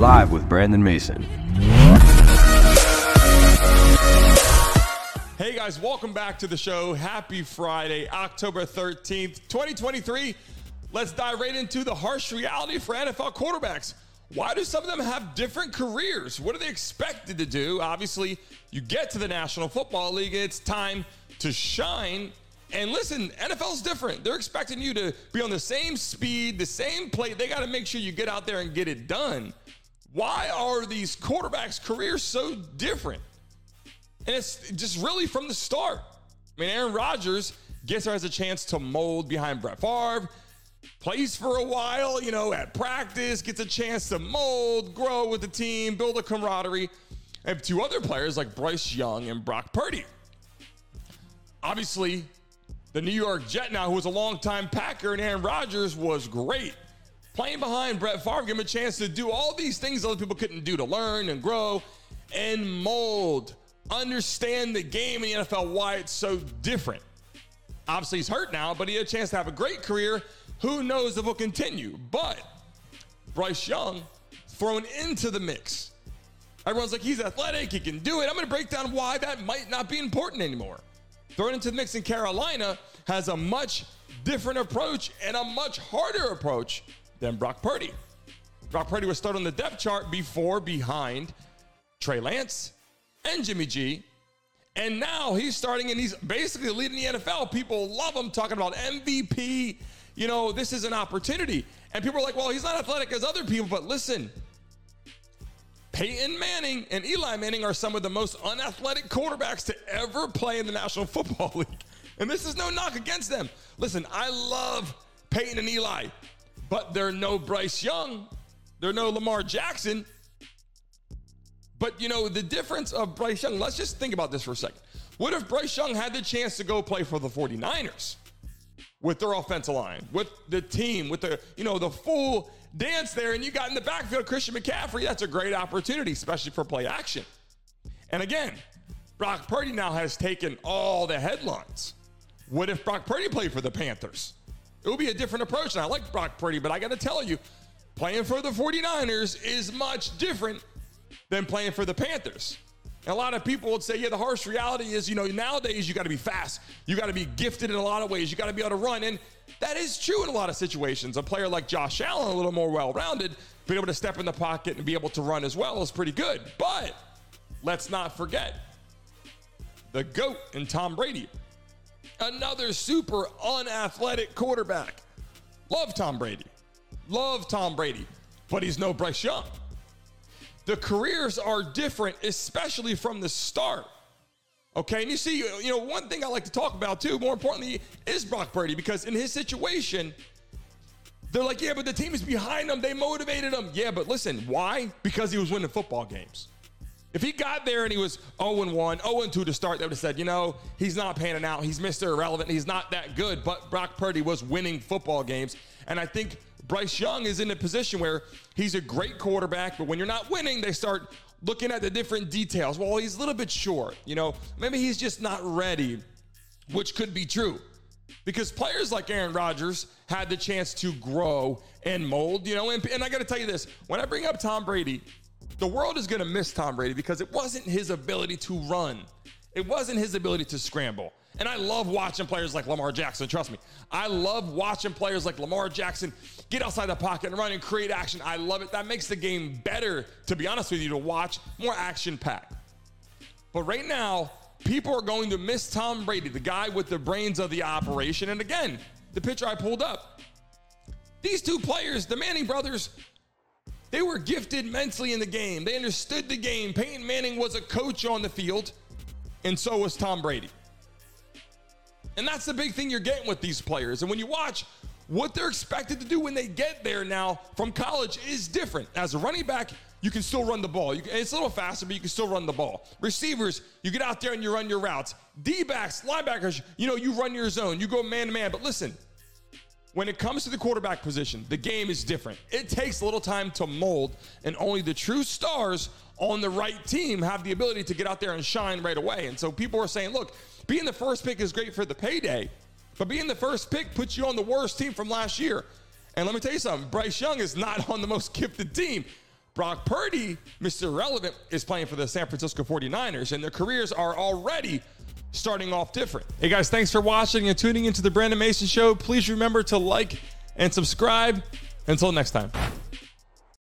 live with Brandon Mason. Hey guys, welcome back to the show. Happy Friday, October 13th, 2023. Let's dive right into the harsh reality for NFL quarterbacks. Why do some of them have different careers? What are they expected to do? Obviously, you get to the National Football League, it's time to shine. And listen, NFL's different. They're expecting you to be on the same speed, the same play. They got to make sure you get out there and get it done. Why are these quarterbacks' careers so different? And it's just really from the start. I mean, Aaron Rodgers gets there as a chance to mold behind Brett Favre plays for a while, you know, at practice, gets a chance to mold, grow with the team, build a camaraderie. I have two other players like Bryce Young and Brock Purdy. Obviously, the New York Jet now, who was a longtime Packer, and Aaron Rodgers was great. Playing behind Brett Favre, give him a chance to do all these things other people couldn't do to learn and grow and mold, understand the game in the NFL, why it's so different. Obviously, he's hurt now, but he had a chance to have a great career who knows if it will continue? But Bryce Young thrown into the mix. Everyone's like, he's athletic, he can do it. I'm going to break down why that might not be important anymore. Thrown into the mix in Carolina has a much different approach and a much harder approach than Brock Purdy. Brock Purdy was started on the depth chart before, behind Trey Lance and Jimmy G. And now he's starting and he's basically leading the NFL. People love him talking about MVP you know, this is an opportunity. And people are like, well, he's not athletic as other people, but listen, Peyton Manning and Eli Manning are some of the most unathletic quarterbacks to ever play in the National Football League. And this is no knock against them. Listen, I love Peyton and Eli, but they're no Bryce Young, they're no Lamar Jackson. But you know, the difference of Bryce Young, let's just think about this for a second. What if Bryce Young had the chance to go play for the 49ers? with their offensive line, with the team, with the, you know, the full dance there, and you got in the backfield Christian McCaffrey. That's a great opportunity, especially for play action. And again, Brock Purdy now has taken all the headlines. What if Brock Purdy played for the Panthers? It would be a different approach. And I like Brock Purdy, but I got to tell you, playing for the 49ers is much different than playing for the Panthers. And A lot of people would say, yeah, the harsh reality is, you know, nowadays you got to be fast. You got to be gifted in a lot of ways. You got to be able to run. And that is true in a lot of situations. A player like Josh Allen, a little more well rounded, being able to step in the pocket and be able to run as well is pretty good. But let's not forget the GOAT and Tom Brady, another super unathletic quarterback. Love Tom Brady. Love Tom Brady, but he's no Bryce Young the careers are different, especially from the start. Okay, and you see, you know, one thing I like to talk about too, more importantly, is Brock Purdy because in his situation, they're like, yeah, but the team is behind him. They motivated him. Yeah, but listen, why? Because he was winning football games. If he got there and he was 0 1, 0 2 to start, they would have said, you know, he's not panning out. He's Mr. Irrelevant. He's not that good. But Brock Purdy was winning football games. And I think Bryce Young is in a position where he's a great quarterback, but when you're not winning, they start looking at the different details. Well, he's a little bit short. You know, maybe he's just not ready, which could be true. Because players like Aaron Rodgers had the chance to grow and mold, you know, and, and I got to tell you this when I bring up Tom Brady, the world is going to miss Tom Brady because it wasn't his ability to run, it wasn't his ability to scramble. And I love watching players like Lamar Jackson. Trust me. I love watching players like Lamar Jackson get outside the pocket and run and create action. I love it. That makes the game better, to be honest with you, to watch, more action packed. But right now, people are going to miss Tom Brady, the guy with the brains of the operation. And again, the picture I pulled up, these two players, the Manning brothers, they were gifted mentally in the game. They understood the game. Peyton Manning was a coach on the field, and so was Tom Brady. And that's the big thing you're getting with these players. And when you watch what they're expected to do when they get there now from college is different. As a running back, you can still run the ball. Can, it's a little faster, but you can still run the ball. Receivers, you get out there and you run your routes. D backs, linebackers, you know, you run your zone, you go man to man. But listen, when it comes to the quarterback position, the game is different. It takes a little time to mold, and only the true stars on the right team have the ability to get out there and shine right away. And so people are saying, look, being the first pick is great for the payday, but being the first pick puts you on the worst team from last year. And let me tell you something Bryce Young is not on the most gifted team. Brock Purdy, Mr. Relevant, is playing for the San Francisco 49ers, and their careers are already starting off different. Hey guys, thanks for watching and tuning into the Brandon Mason Show. Please remember to like and subscribe. Until next time.